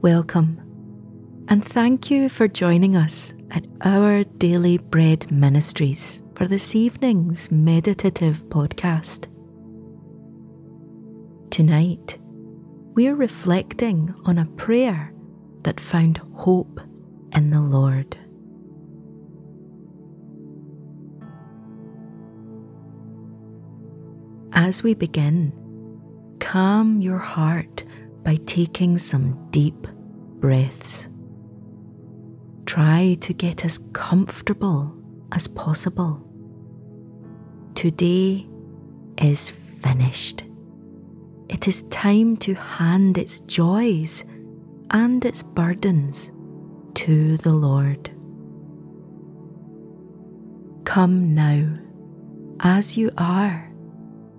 Welcome, and thank you for joining us at our Daily Bread Ministries for this evening's meditative podcast. Tonight, we're reflecting on a prayer that found hope in the Lord. As we begin, calm your heart by taking some deep breaths. Try to get as comfortable as possible. Today is finished. It is time to hand its joys and its burdens to the Lord. Come now, as you are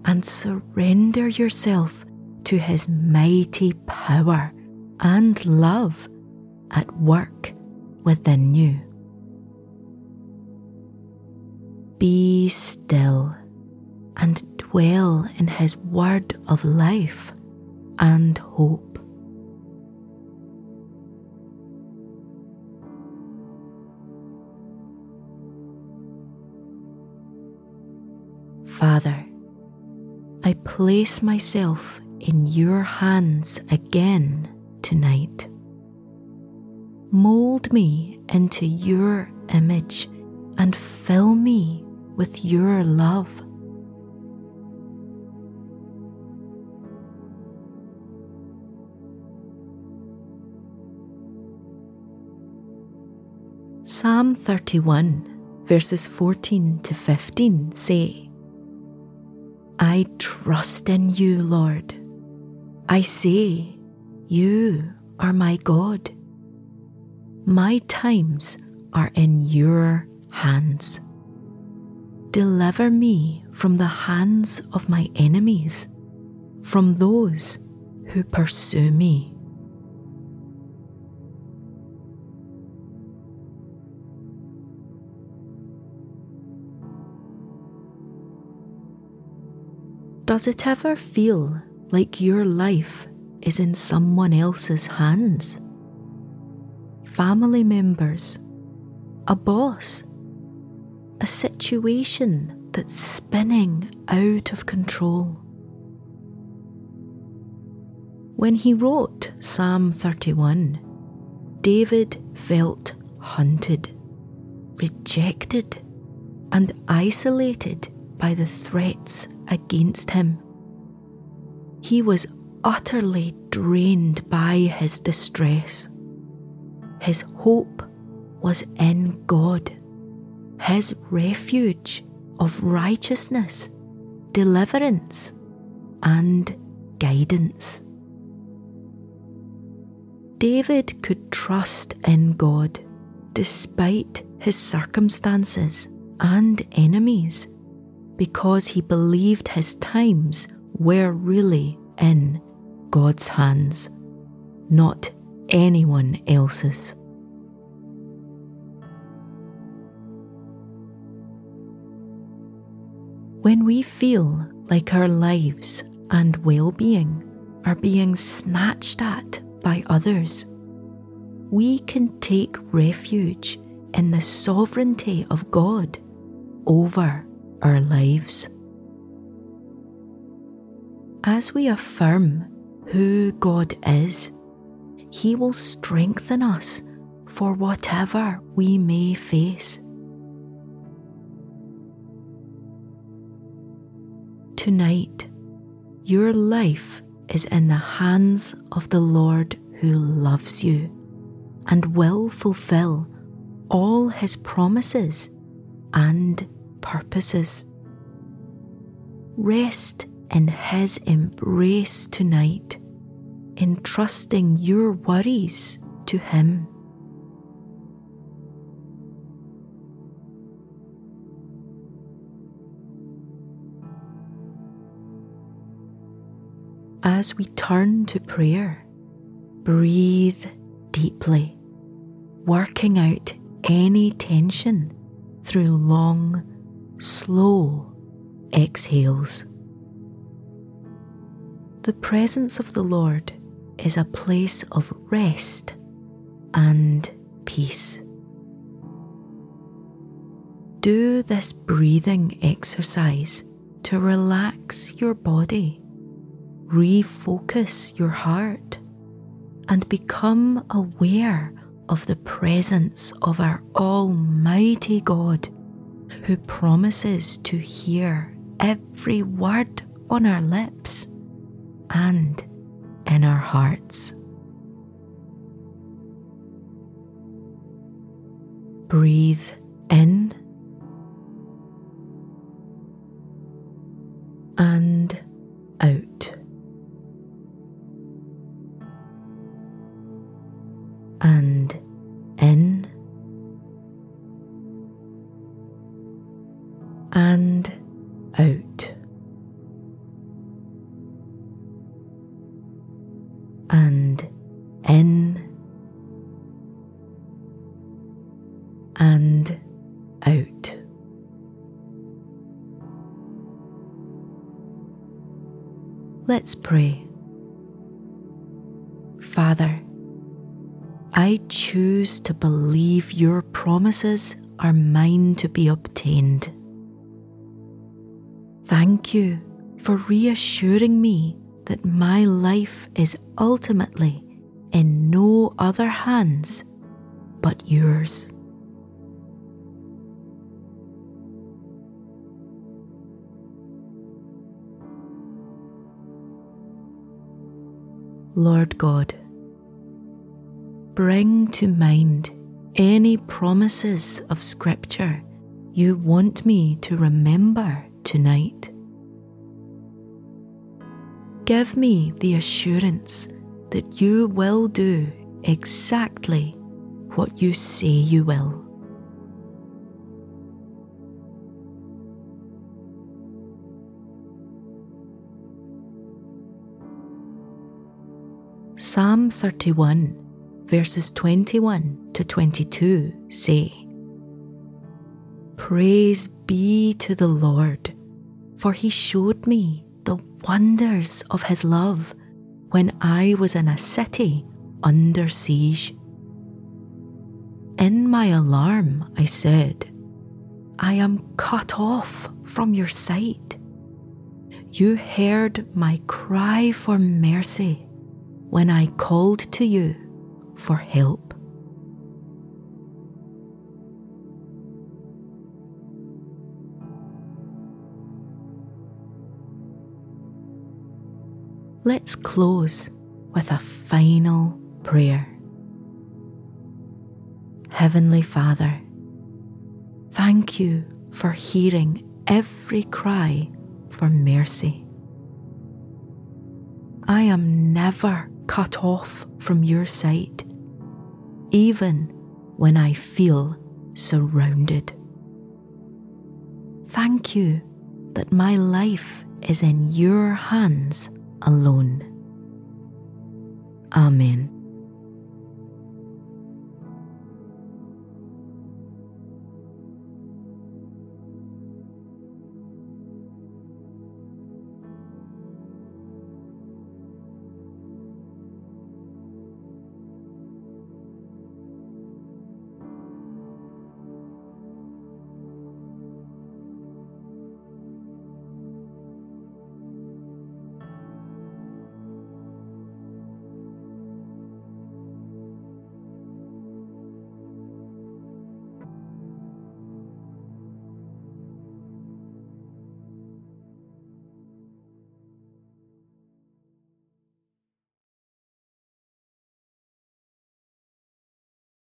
and surrender yourself to His mighty power and love at work within you. Be still and dwell in His word of life and hope. Father, I place myself in your hands again tonight. Mold me into your image and fill me with your love. Psalm 31, verses 14 to 15 say, I trust in you, Lord. I say, You are my God. My times are in your hands. Deliver me from the hands of my enemies, from those who pursue me. Does it ever feel like your life is in someone else's hands? Family members, a boss, a situation that's spinning out of control. When he wrote Psalm 31, David felt hunted, rejected, and isolated by the threats against him. He was utterly drained by his distress. His hope was in God, his refuge of righteousness, deliverance, and guidance. David could trust in God despite his circumstances and enemies because he believed his times were really in God's hands, not anyone else's. When we feel like our lives and well being are being snatched at by others, we can take refuge in the sovereignty of God over our lives. As we affirm who God is, He will strengthen us for whatever we may face. Tonight, your life is in the hands of the Lord who loves you and will fulfill all His promises and purposes. Rest in His embrace tonight, entrusting your worries to Him. As we turn to prayer, breathe deeply, working out any tension through long slow exhales. The presence of the Lord is a place of rest and peace. Do this breathing exercise to relax your body, refocus your heart, and become aware of the presence of our Almighty God, who promises to hear every word on our lips and in our hearts. Breathe in and out. And and out. Let's pray. Father, I choose to believe your promises are mine to be obtained. Thank you for reassuring me that my life is ultimately in no other hands but yours. Lord God, bring to mind any promises of Scripture you want me to remember tonight. Give me the assurance that you will do exactly what you say you will. Psalm 31, verses 21 to 22 say, Praise be to the Lord, for he showed me the wonders of his love when I was in a city under siege. In my alarm, I said, I am cut off from your sight. You heard my cry for mercy when I called to you for help. Let's close with a final prayer. Heavenly Father, thank you for hearing every cry for mercy. I am never cut off from your sight, even when I feel surrounded. Thank you that my life is in your hands alone. Amen.